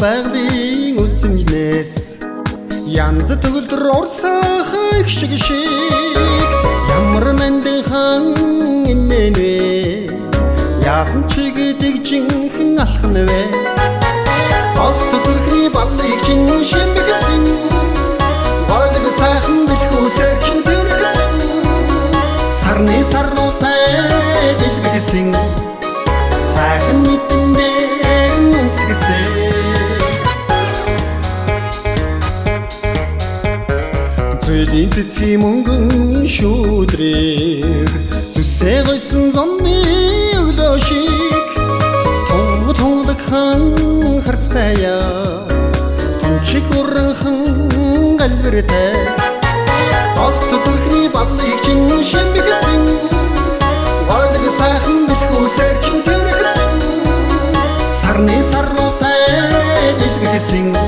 байгалийн үзмжнээс янз төгөлдөр орсах их шиг шиг. Ямар нандинхан иннэнэ яасан ч гэдэг жинхэн алхан вэ Олт зүрхний баллыг чин шимбэгсэн Бойлог сайхан бэлхүүсээр чин төргсөн. Сарны саруутай Зөлийн цэцгийн мөнгөн шүүдрээр Зүсээ гойсон зонны өглөө шиг. Тунг тунлагхан харцтая Тунчиг уранхан галбиртай. Олт зүрхний баллыг чин шимбэгсэн Ойлог сайхан бэлхүүсээр чин төргсөн. Сарны саруутай дэлбэгсэн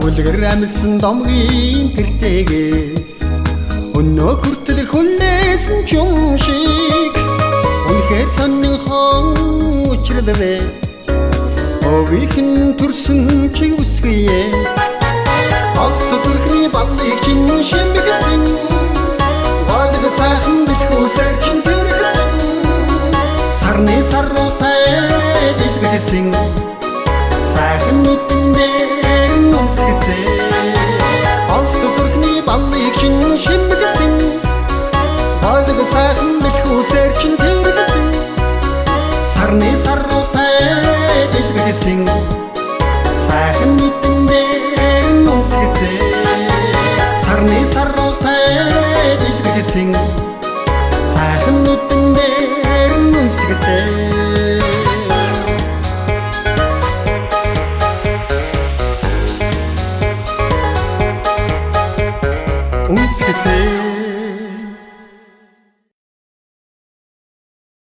Үлгэр амилсан домгийн тэртэгээс. Өнөө хүртэл хүлээсэн юм шиг. Үнэхээр сонирхон учрлавэ Овихэн төрсөн чиг үсгэе Олт зүрхний баллыг чин шимбэгсэн Боолог сайхан бэлхүүсээр чин төргсөн. Сарны саруутай дэлбэгсэн Сайхан мэдэндээ Миний сарнуутай дэлбэгсэн сайхан нийтэндээ нүсгэсэн. Сарны сарнуутай дэлбэгсэн сайхан нийтэндээ нүсгэсэн. Үнсгэсэн.